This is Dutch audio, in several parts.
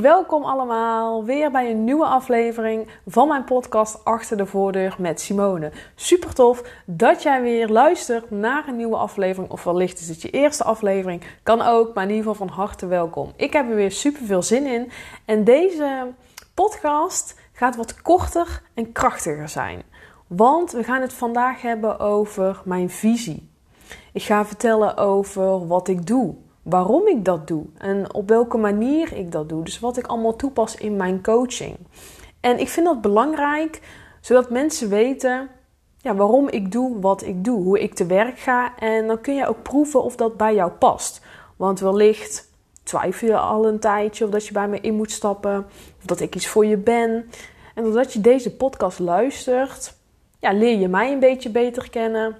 Welkom allemaal weer bij een nieuwe aflevering van mijn podcast Achter de Voordeur met Simone. Super tof dat jij weer luistert naar een nieuwe aflevering. Of wellicht is het je eerste aflevering, kan ook, maar in ieder geval van harte welkom. Ik heb er weer super veel zin in. En deze podcast gaat wat korter en krachtiger zijn. Want we gaan het vandaag hebben over mijn visie. Ik ga vertellen over wat ik doe waarom ik dat doe en op welke manier ik dat doe. Dus wat ik allemaal toepas in mijn coaching. En ik vind dat belangrijk, zodat mensen weten ja, waarom ik doe wat ik doe, hoe ik te werk ga. En dan kun je ook proeven of dat bij jou past. Want wellicht twijfel je al een tijdje of dat je bij me in moet stappen, of dat ik iets voor je ben. En doordat je deze podcast luistert, ja, leer je mij een beetje beter kennen.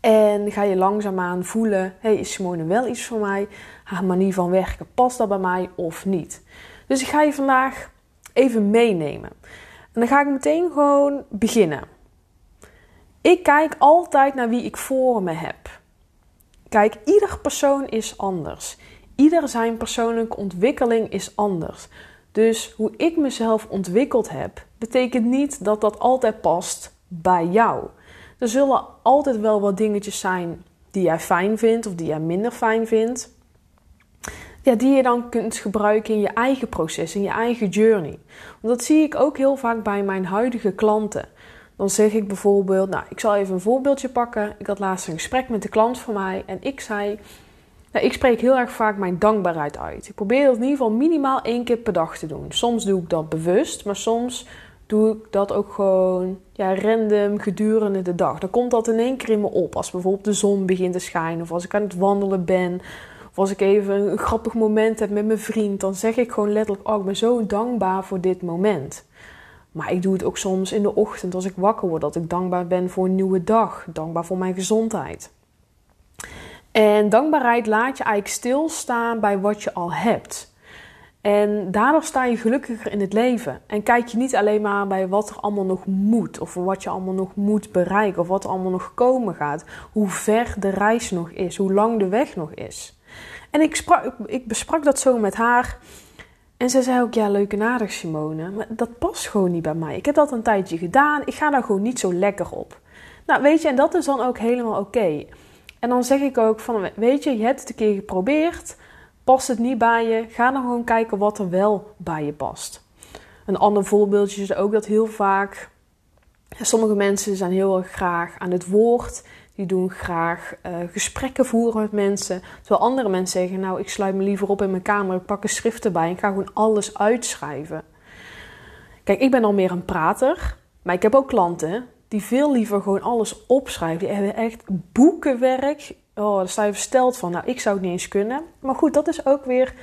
En ga je langzaamaan voelen: hey, is Simone wel iets voor mij? Haar manier van werken, past dat bij mij of niet? Dus ik ga je vandaag even meenemen. En dan ga ik meteen gewoon beginnen. Ik kijk altijd naar wie ik voor me heb. Kijk, ieder persoon is anders. Ieder zijn persoonlijke ontwikkeling is anders. Dus hoe ik mezelf ontwikkeld heb, betekent niet dat dat altijd past bij jou. Er zullen altijd wel wat dingetjes zijn die jij fijn vindt of die jij minder fijn vindt. Ja, die je dan kunt gebruiken in je eigen proces, in je eigen journey. Want dat zie ik ook heel vaak bij mijn huidige klanten. Dan zeg ik bijvoorbeeld, nou, ik zal even een voorbeeldje pakken. Ik had laatst een gesprek met een klant van mij en ik zei, nou, ik spreek heel erg vaak mijn dankbaarheid uit. Ik probeer dat in ieder geval minimaal één keer per dag te doen. Soms doe ik dat bewust, maar soms doe ik dat ook gewoon ja, random gedurende de dag. Dan komt dat in één keer in me op. Als bijvoorbeeld de zon begint te schijnen, of als ik aan het wandelen ben, of als ik even een grappig moment heb met mijn vriend, dan zeg ik gewoon letterlijk: Oh, ik ben zo dankbaar voor dit moment. Maar ik doe het ook soms in de ochtend als ik wakker word, dat ik dankbaar ben voor een nieuwe dag, dankbaar voor mijn gezondheid. En dankbaarheid laat je eigenlijk stilstaan bij wat je al hebt. En daardoor sta je gelukkiger in het leven. En kijk je niet alleen maar bij wat er allemaal nog moet, of wat je allemaal nog moet bereiken, of wat er allemaal nog komen gaat. Hoe ver de reis nog is, hoe lang de weg nog is. En ik, ik besprak dat zo met haar. En ze zei ook: Ja, leuke nadig, Simone. Maar dat past gewoon niet bij mij. Ik heb dat een tijdje gedaan. Ik ga daar gewoon niet zo lekker op. Nou, weet je, en dat is dan ook helemaal oké. En dan zeg ik ook: van, Weet je, je hebt het een keer geprobeerd. Past het niet bij je? Ga dan gewoon kijken wat er wel bij je past. Een ander voorbeeldje is ook dat heel vaak. Sommige mensen zijn heel erg graag aan het woord. Die doen graag uh, gesprekken voeren met mensen. Terwijl andere mensen zeggen: Nou, ik sluit me liever op in mijn kamer. Ik pak een schrift erbij en ga gewoon alles uitschrijven. Kijk, ik ben al meer een prater. Maar ik heb ook klanten die veel liever gewoon alles opschrijven. Die hebben echt boekenwerk oh, daar sta je versteld van. Nou, ik zou het niet eens kunnen. Maar goed, dat is ook weer,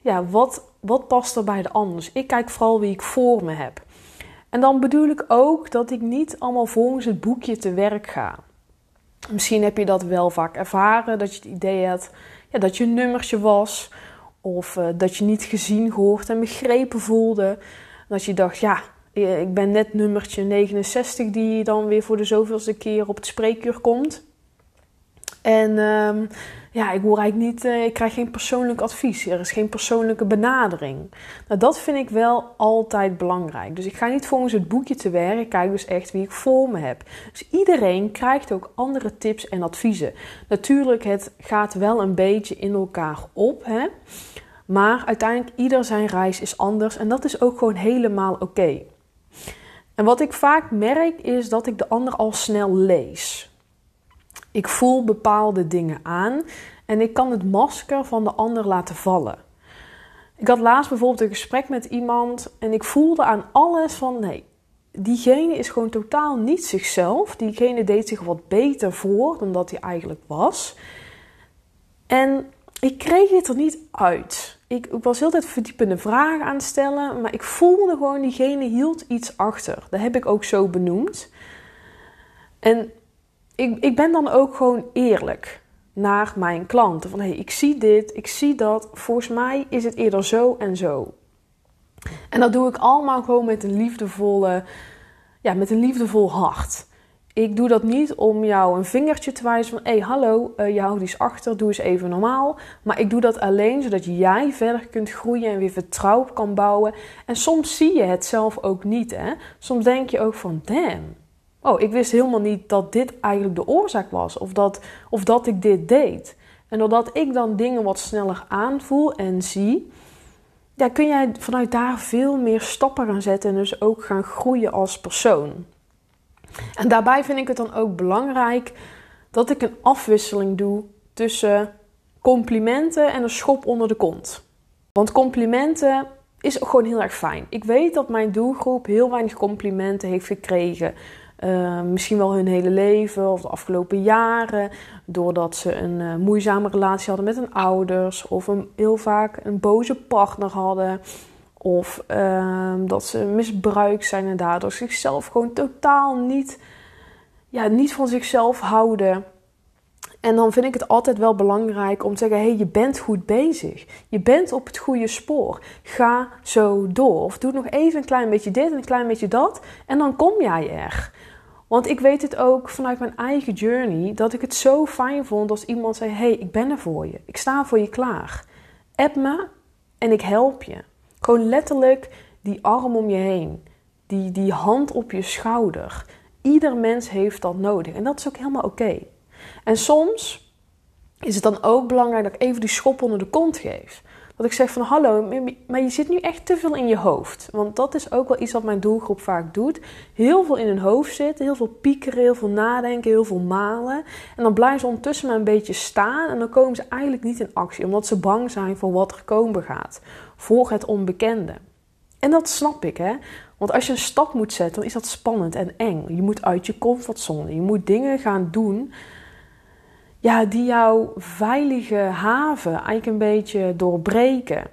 ja, wat, wat past er bij de anders? ik kijk vooral wie ik voor me heb. En dan bedoel ik ook dat ik niet allemaal volgens het boekje te werk ga. Misschien heb je dat wel vaak ervaren, dat je het idee had ja, dat je een nummertje was. Of uh, dat je niet gezien, gehoord en begrepen voelde. Dat je dacht, ja, ik ben net nummertje 69 die dan weer voor de zoveelste keer op het spreekuur komt. En um, ja, ik hoor eigenlijk niet, uh, ik krijg geen persoonlijk advies. Er is geen persoonlijke benadering. Nou, dat vind ik wel altijd belangrijk. Dus ik ga niet volgens het boekje te werken. Ik kijk dus echt wie ik voor me heb. Dus iedereen krijgt ook andere tips en adviezen. Natuurlijk, het gaat wel een beetje in elkaar op. Hè? Maar uiteindelijk, ieder zijn reis is anders. En dat is ook gewoon helemaal oké. En wat ik vaak merk, is dat ik de ander al snel lees. Ik voel bepaalde dingen aan en ik kan het masker van de ander laten vallen. Ik had laatst bijvoorbeeld een gesprek met iemand en ik voelde aan alles van nee, diegene is gewoon totaal niet zichzelf. Diegene deed zich wat beter voor dan dat hij eigenlijk was. En ik kreeg het er niet uit. Ik, was heel tijd verdiepende vragen aan het stellen, maar ik voelde gewoon diegene hield iets achter. Dat heb ik ook zo benoemd. En ik, ik ben dan ook gewoon eerlijk naar mijn klanten. Van hé, hey, ik zie dit, ik zie dat. Volgens mij is het eerder zo en zo. En dat doe ik allemaal gewoon met een liefdevolle, ja, met een liefdevol hart. Ik doe dat niet om jou een vingertje te wijzen van... hé, hey, hallo, uh, je houdt iets achter, doe eens even normaal. Maar ik doe dat alleen zodat jij verder kunt groeien en weer vertrouwen kan bouwen. En soms zie je het zelf ook niet, hè. Soms denk je ook van, damn. Oh, ik wist helemaal niet dat dit eigenlijk de oorzaak was. Of dat, of dat ik dit deed. En doordat ik dan dingen wat sneller aanvoel en zie... Ja, kun jij vanuit daar veel meer stappen gaan zetten... en dus ook gaan groeien als persoon. En daarbij vind ik het dan ook belangrijk dat ik een afwisseling doe tussen complimenten en een schop onder de kont. Want complimenten is gewoon heel erg fijn. Ik weet dat mijn doelgroep heel weinig complimenten heeft gekregen. Uh, misschien wel hun hele leven of de afgelopen jaren. Doordat ze een uh, moeizame relatie hadden met hun ouders. Of een, heel vaak een boze partner hadden. Of ehm, dat ze misbruikt zijn en daardoor zichzelf gewoon totaal niet, ja, niet van zichzelf houden. En dan vind ik het altijd wel belangrijk om te zeggen: hé, hey, je bent goed bezig. Je bent op het goede spoor. Ga zo door. Of doe nog even een klein beetje dit en een klein beetje dat. En dan kom jij er. Want ik weet het ook vanuit mijn eigen journey dat ik het zo fijn vond als iemand zei: hey, ik ben er voor je. Ik sta voor je klaar. App me en ik help je. Gewoon letterlijk die arm om je heen. Die, die hand op je schouder. Ieder mens heeft dat nodig. En dat is ook helemaal oké. En soms is het dan ook belangrijk dat ik even die schop onder de kont geef. Dat ik zeg van hallo, maar je zit nu echt te veel in je hoofd. Want dat is ook wel iets wat mijn doelgroep vaak doet. Heel veel in hun hoofd zitten, heel veel piekeren, heel veel nadenken, heel veel malen. En dan blijven ze ondertussen maar een beetje staan en dan komen ze eigenlijk niet in actie. Omdat ze bang zijn voor wat er komen gaat. Voor het onbekende. En dat snap ik hè. Want als je een stap moet zetten, dan is dat spannend en eng. Je moet uit je comfortzone. Je moet dingen gaan doen ja, die jouw veilige haven eigenlijk een beetje doorbreken.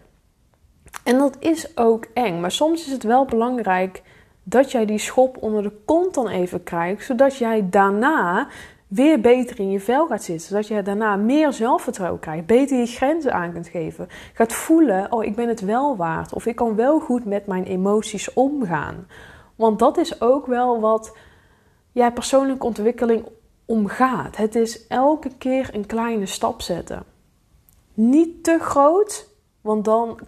En dat is ook eng, maar soms is het wel belangrijk dat jij die schop onder de kont dan even krijgt, zodat jij daarna weer beter in je vel gaat zitten. Zodat je daarna meer zelfvertrouwen krijgt, beter je grenzen aan kunt geven. Gaat voelen, oh ik ben het wel waard. Of ik kan wel goed met mijn emoties omgaan. Want dat is ook wel wat jij persoonlijke ontwikkeling omgaat. Het is elke keer een kleine stap zetten. Niet te groot, want dan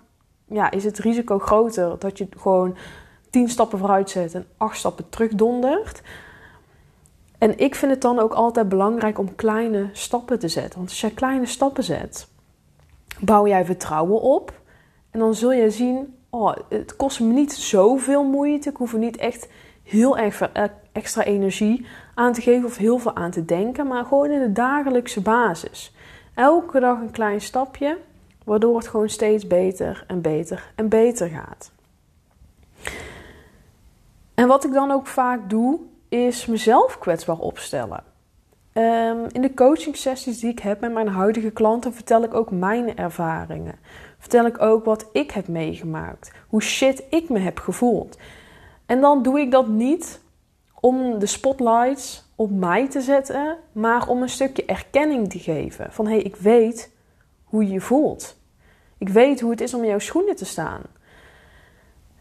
ja, is het risico groter dat je gewoon 10 stappen vooruit zet en 8 stappen terug dondert. En ik vind het dan ook altijd belangrijk om kleine stappen te zetten. Want als jij kleine stappen zet, bouw jij vertrouwen op. En dan zul je zien, oh, het kost me niet zoveel moeite. Ik hoef er niet echt heel erg eh, extra energie aan te geven of heel veel aan te denken, maar gewoon in de dagelijkse basis. Elke dag een klein stapje, waardoor het gewoon steeds beter en beter en beter gaat. En wat ik dan ook vaak doe, is mezelf kwetsbaar opstellen. Ehm, in de coaching sessies die ik heb met mijn huidige klanten vertel ik ook mijn ervaringen. Vertel ik ook wat ik heb meegemaakt, hoe shit ik me heb gevoeld. En dan doe ik dat niet om de spotlights op mij te zetten, maar om een stukje erkenning te geven. Van hé, hey, ik weet hoe je je voelt. Ik weet hoe het is om in jouw schoenen te staan.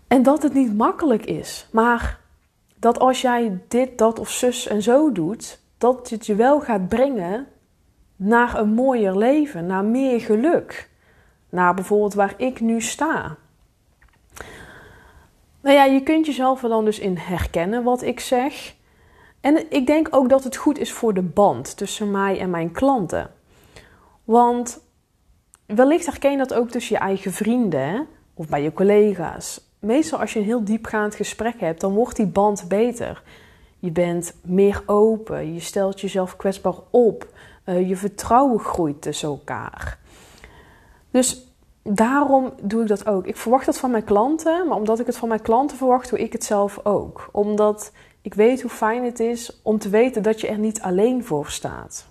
En dat het niet makkelijk is, maar dat als jij dit, dat of zus en zo doet, dat het je wel gaat brengen naar een mooier leven, naar meer geluk. Naar bijvoorbeeld waar ik nu sta. Nou ja, je kunt jezelf er dan dus in herkennen wat ik zeg. En ik denk ook dat het goed is voor de band tussen mij en mijn klanten. Want wellicht herken je dat ook tussen je eigen vrienden of bij je collega's. Meestal als je een heel diepgaand gesprek hebt, dan wordt die band beter. Je bent meer open, je stelt jezelf kwetsbaar op, uh, je vertrouwen groeit tussen elkaar. Dus daarom doe ik dat ook. Ik verwacht dat van mijn klanten, maar omdat ik het van mijn klanten verwacht, doe ik het zelf ook. Omdat ik weet hoe fijn het is om te weten dat je er niet alleen voor staat.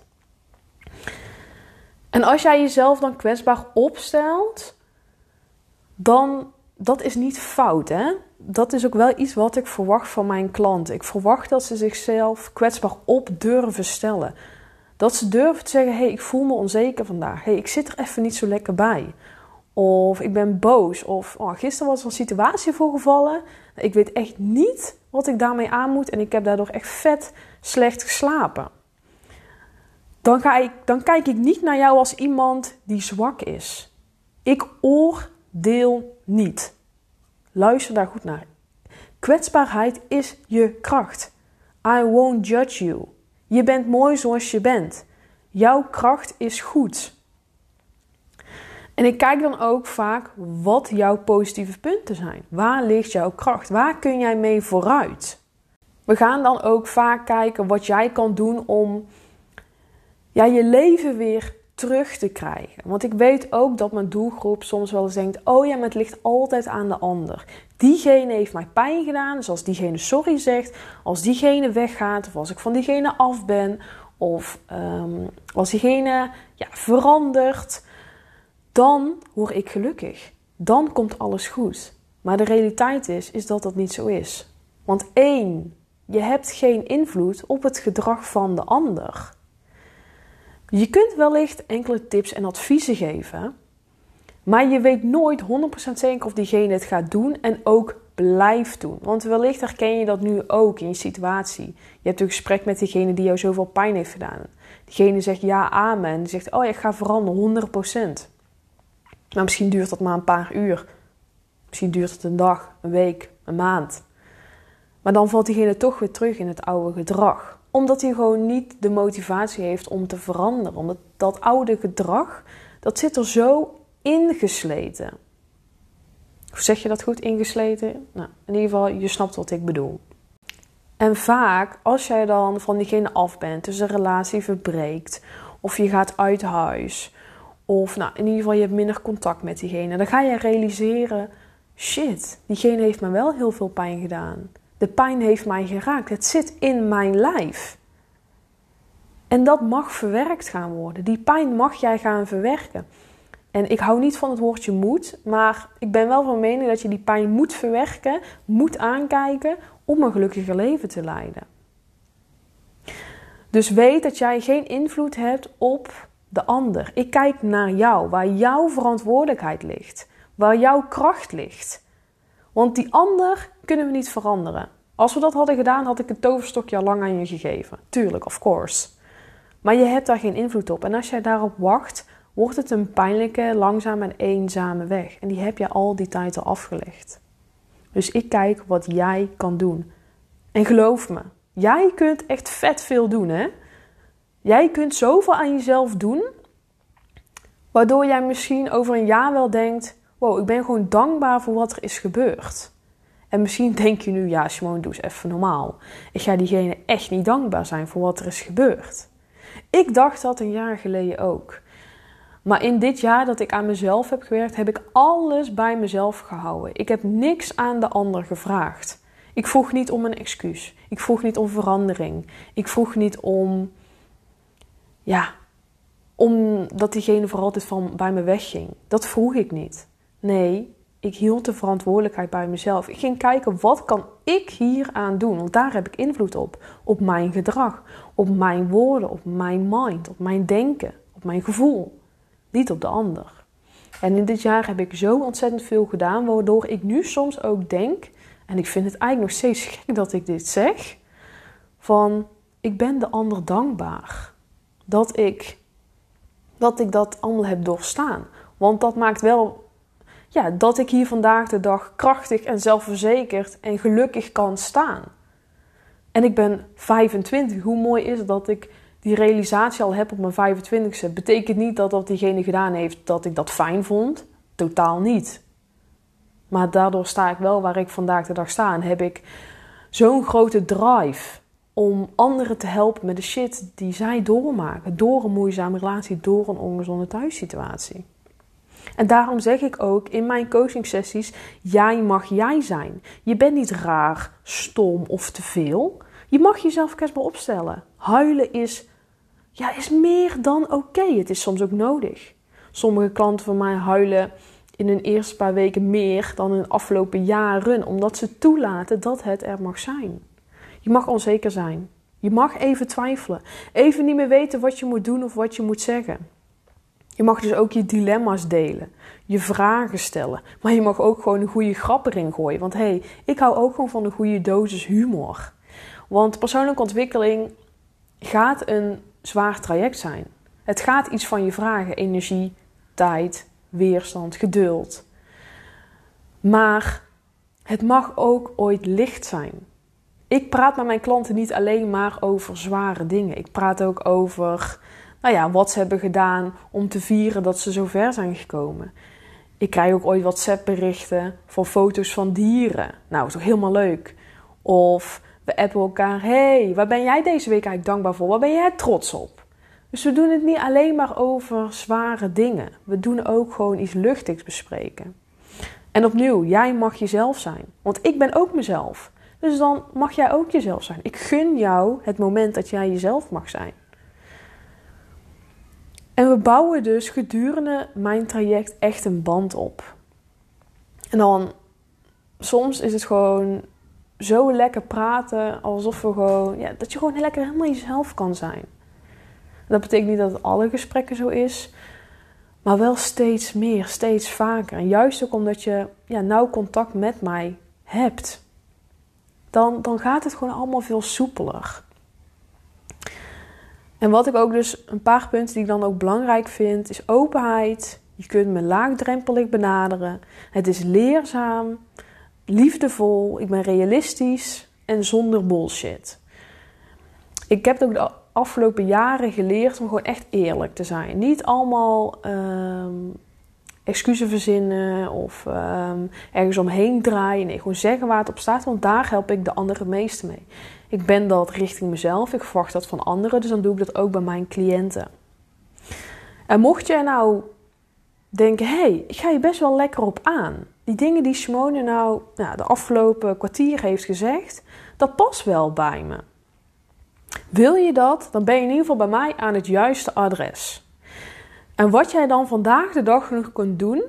En als jij jezelf dan kwetsbaar opstelt, dan dat is niet fout, hè? Dat is ook wel iets wat ik verwacht van mijn klanten. Ik verwacht dat ze zichzelf kwetsbaar op durven stellen. Dat ze durven te zeggen: hey, ik voel me onzeker vandaag. hey, ik zit er even niet zo lekker bij. Of ik ben boos. Of oh, gisteren was er een situatie voorgevallen. Ik weet echt niet wat ik daarmee aan moet. En ik heb daardoor echt vet slecht geslapen. Dan, ga ik, dan kijk ik niet naar jou als iemand die zwak is. Ik oordeel niet. Luister daar goed naar. Kwetsbaarheid is je kracht. I won't judge you. Je bent mooi zoals je bent. Jouw kracht is goed. En ik kijk dan ook vaak wat jouw positieve punten zijn. Waar ligt jouw kracht? Waar kun jij mee vooruit? We gaan dan ook vaak kijken wat jij kan doen om ja, je leven weer terug te krijgen. Want ik weet ook dat mijn doelgroep soms wel eens denkt: oh ja, maar het ligt altijd aan de ander. Diegene heeft mij pijn gedaan. Dus als diegene sorry zegt, als diegene weggaat, of als ik van diegene af ben, of um, als diegene ja, verandert, dan word ik gelukkig. Dan komt alles goed. Maar de realiteit is, is dat dat niet zo is. Want één, je hebt geen invloed op het gedrag van de ander. Je kunt wellicht enkele tips en adviezen geven, maar je weet nooit 100% zeker of diegene het gaat doen en ook blijft doen. Want wellicht herken je dat nu ook in je situatie. Je hebt een gesprek met diegene die jou zoveel pijn heeft gedaan. Diegene zegt ja, amen. Die zegt, oh, ik ga veranderen, 100%. Maar misschien duurt dat maar een paar uur. Misschien duurt het een dag, een week, een maand. Maar dan valt diegene toch weer terug in het oude gedrag. Omdat hij gewoon niet de motivatie heeft om te veranderen. Omdat dat oude gedrag, dat zit er zo ingesleten. Hoe zeg je dat goed, ingesleten? Nou, in ieder geval, je snapt wat ik bedoel. En vaak, als jij dan van diegene af bent, dus een relatie verbreekt, of je gaat uit huis, of nou, in ieder geval je hebt minder contact met diegene, dan ga je realiseren: shit, diegene heeft me wel heel veel pijn gedaan. De pijn heeft mij geraakt. Het zit in mijn lijf. En dat mag verwerkt gaan worden. Die pijn mag jij gaan verwerken. En ik hou niet van het woordje moet, maar ik ben wel van mening dat je die pijn moet verwerken, moet aankijken om een gelukkiger leven te leiden. Dus weet dat jij geen invloed hebt op de ander. Ik kijk naar jou, waar jouw verantwoordelijkheid ligt, waar jouw kracht ligt. Want die ander kunnen we niet veranderen. Als we dat hadden gedaan, had ik een toverstokje al lang aan je gegeven. Tuurlijk, of course. Maar je hebt daar geen invloed op. En als jij daarop wacht, wordt het een pijnlijke, langzame en eenzame weg. En die heb je al die tijd al afgelegd. Dus ik kijk wat jij kan doen. En geloof me, jij kunt echt vet veel doen, hè? Jij kunt zoveel aan jezelf doen, waardoor jij misschien over een jaar wel denkt: wow, ik ben gewoon dankbaar voor wat er is gebeurd. En misschien denk je nu, ja, Simone, doe eens even normaal. Ik ga diegene echt niet dankbaar zijn voor wat er is gebeurd. Ik dacht dat een jaar geleden ook. Maar in dit jaar dat ik aan mezelf heb gewerkt, heb ik alles bij mezelf gehouden. Ik heb niks aan de ander gevraagd. Ik vroeg niet om een excuus. Ik vroeg niet om verandering. Ik vroeg niet om, ja, omdat diegene voor altijd van bij me wegging. Dat vroeg ik niet. Nee, ik hield de verantwoordelijkheid bij mezelf. Ik ging kijken wat kan ik hier aan doen, want daar heb ik invloed op. Op mijn gedrag, op mijn woorden, op mijn mind, op mijn denken, op mijn gevoel. Niet op de ander. En in dit jaar heb ik zo ontzettend veel gedaan, waardoor ik nu soms ook denk, en ik vind het eigenlijk nog steeds gek dat ik dit zeg, van ik ben de ander dankbaar. Dat ik dat, ik dat allemaal heb doorstaan. Want dat maakt wel ja, dat ik hier vandaag de dag krachtig en zelfverzekerd en gelukkig kan staan. En ik ben 25. Hoe mooi is het dat ik die realisatie al heb op mijn 25ste? Betekent niet dat dat diegene gedaan heeft dat ik dat fijn vond. Totaal niet. Maar daardoor sta ik wel waar ik vandaag de dag sta. En heb ik zo'n grote drive om anderen te helpen met de shit die zij doormaken. Door een moeizame relatie, door een ongezonde thuissituatie. En daarom zeg ik ook in mijn coaching sessies: jij mag jij zijn. Je bent niet raar, stom of te veel. Je mag jezelf kwetsbaar opstellen. Huilen is, ja, is meer dan oké. Het is soms ook nodig. Sommige klanten van mij huilen in hun eerste paar weken meer dan de afgelopen jaren, omdat ze toelaten dat het er mag zijn. Je mag onzeker zijn. Je mag even twijfelen. Even niet meer weten wat je moet doen of wat je moet zeggen. Je mag dus ook je dilemma's delen, je vragen stellen, maar je mag ook gewoon een goede grap erin gooien. Want hé, hey, ik hou ook gewoon van een goede dosis humor. Want persoonlijke ontwikkeling gaat een zwaar traject zijn. Het gaat iets van je vragen: energie, tijd, weerstand, geduld. Maar het mag ook ooit licht zijn. Ik praat met mijn klanten niet alleen maar over zware dingen. Ik praat ook over nou ja, wat ze hebben gedaan om te vieren dat ze zo ver zijn gekomen. Ik krijg ook ooit WhatsApp-berichten van foto's van dieren. Nou, is toch helemaal leuk. Of we appen elkaar: hey, waar ben jij deze week eigenlijk dankbaar voor? Waar ben jij trots op? Dus we doen het niet alleen maar over zware dingen. We doen ook gewoon iets luchtigs bespreken. En opnieuw, jij mag jezelf zijn. Want ik ben ook mezelf. Dus dan mag jij ook jezelf zijn. Ik gun jou het moment dat jij jezelf mag zijn. En we bouwen dus gedurende mijn traject echt een band op. En dan, soms is het gewoon zo lekker praten, alsof we gewoon, ja, dat je gewoon lekker helemaal jezelf kan zijn. Dat betekent niet dat het alle gesprekken zo is, maar wel steeds meer, steeds vaker. En juist ook omdat je ja, nauw contact met mij hebt, dan, dan gaat het gewoon allemaal veel soepeler. En wat ik ook dus, een paar punten die ik dan ook belangrijk vind, is openheid. Je kunt me laagdrempelig benaderen. Het is leerzaam, liefdevol, ik ben realistisch en zonder bullshit. Ik heb ook de afgelopen jaren geleerd om gewoon echt eerlijk te zijn. Niet allemaal um, excuses verzinnen of um, ergens omheen draaien. Nee, gewoon zeggen waar het op staat, want daar help ik de anderen het meeste mee. Ik ben dat richting mezelf, ik verwacht dat van anderen, dus dan doe ik dat ook bij mijn cliënten. En mocht jij nou denken, hé, hey, ik ga je best wel lekker op aan. Die dingen die Simone nou, nou de afgelopen kwartier heeft gezegd, dat past wel bij me. Wil je dat, dan ben je in ieder geval bij mij aan het juiste adres. En wat jij dan vandaag de dag nog kunt doen,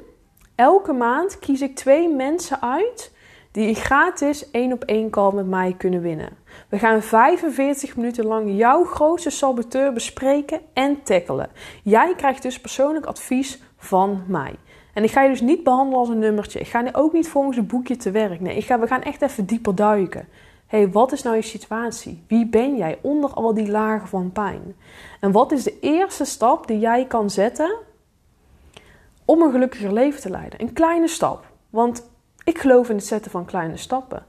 elke maand kies ik twee mensen uit die gratis één op één call met mij kunnen winnen. We gaan 45 minuten lang jouw grootste saboteur bespreken en tackelen. Jij krijgt dus persoonlijk advies van mij. En ik ga je dus niet behandelen als een nummertje. Ik ga ook niet volgens een boekje te werk. Nee, ik ga, we gaan echt even dieper duiken. Hey, wat is nou je situatie? Wie ben jij onder al die lagen van pijn? En wat is de eerste stap die jij kan zetten om een gelukkiger leven te leiden? Een kleine stap. Want ik geloof in het zetten van kleine stappen.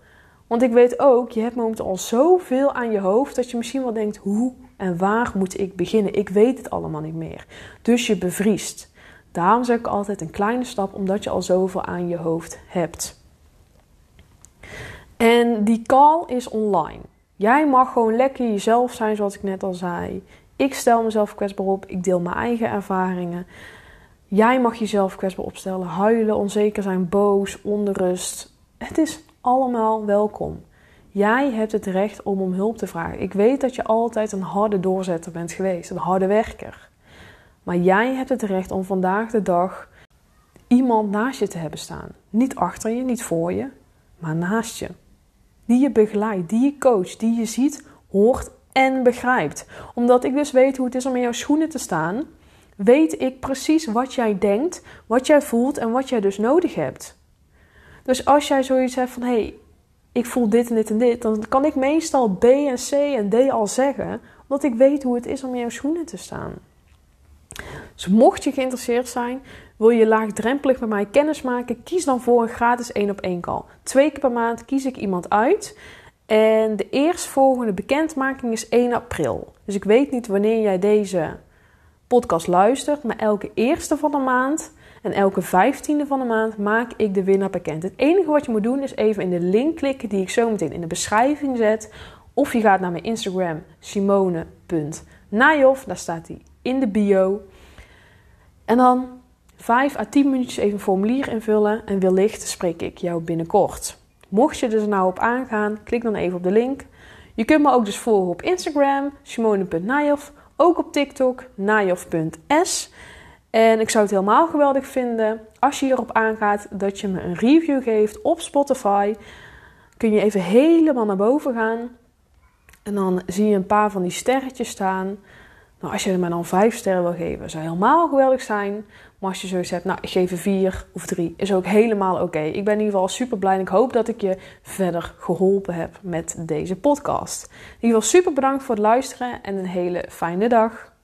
Want ik weet ook, je hebt momenteel al zoveel aan je hoofd dat je misschien wel denkt: hoe en waar moet ik beginnen? Ik weet het allemaal niet meer. Dus je bevriest. Daarom zeg ik altijd een kleine stap, omdat je al zoveel aan je hoofd hebt. En die call is online. Jij mag gewoon lekker jezelf zijn, zoals ik net al zei. Ik stel mezelf kwetsbaar op, ik deel mijn eigen ervaringen. Jij mag jezelf kwetsbaar opstellen, huilen, onzeker zijn, boos, onrust. Het is allemaal welkom. Jij hebt het recht om om hulp te vragen. Ik weet dat je altijd een harde doorzetter bent geweest, een harde werker. Maar jij hebt het recht om vandaag de dag iemand naast je te hebben staan. Niet achter je, niet voor je, maar naast je. Die je begeleidt, die je coacht, die je ziet, hoort en begrijpt. Omdat ik dus weet hoe het is om in jouw schoenen te staan, weet ik precies wat jij denkt, wat jij voelt en wat jij dus nodig hebt. Dus als jij zoiets hebt van hé, hey, ik voel dit en dit en dit, dan kan ik meestal B en C en D al zeggen, omdat ik weet hoe het is om in jouw schoenen te staan. Dus mocht je geïnteresseerd zijn, wil je laagdrempelig met mij kennis maken, kies dan voor een gratis 1 op 1 call. Twee keer per maand kies ik iemand uit. En de eerstvolgende bekendmaking is 1 april. Dus ik weet niet wanneer jij deze podcast luistert, maar elke eerste van de maand en elke vijftiende van de maand maak ik de winnaar bekend. Het enige wat je moet doen is even in de link klikken die ik zo meteen in de beschrijving zet. Of je gaat naar mijn Instagram simone.najof, daar staat die in de bio. En dan 5 à 10 minuutjes even een formulier invullen en wellicht spreek ik jou binnenkort. Mocht je er nou op aangaan, klik dan even op de link. Je kunt me ook dus volgen op Instagram, simone.najof, ook op TikTok, najof.s. En ik zou het helemaal geweldig vinden als je hierop aangaat dat je me een review geeft op Spotify. Kun je even helemaal naar boven gaan. En dan zie je een paar van die sterretjes staan. Nou, als je me dan 5 sterren wil geven, zou helemaal geweldig zijn. Maar als je zoiets hebt, nou, ik geef een 4 of 3, is ook helemaal oké. Ik ben in ieder geval super blij en ik hoop dat ik je verder geholpen heb met deze podcast. In ieder geval super bedankt voor het luisteren en een hele fijne dag.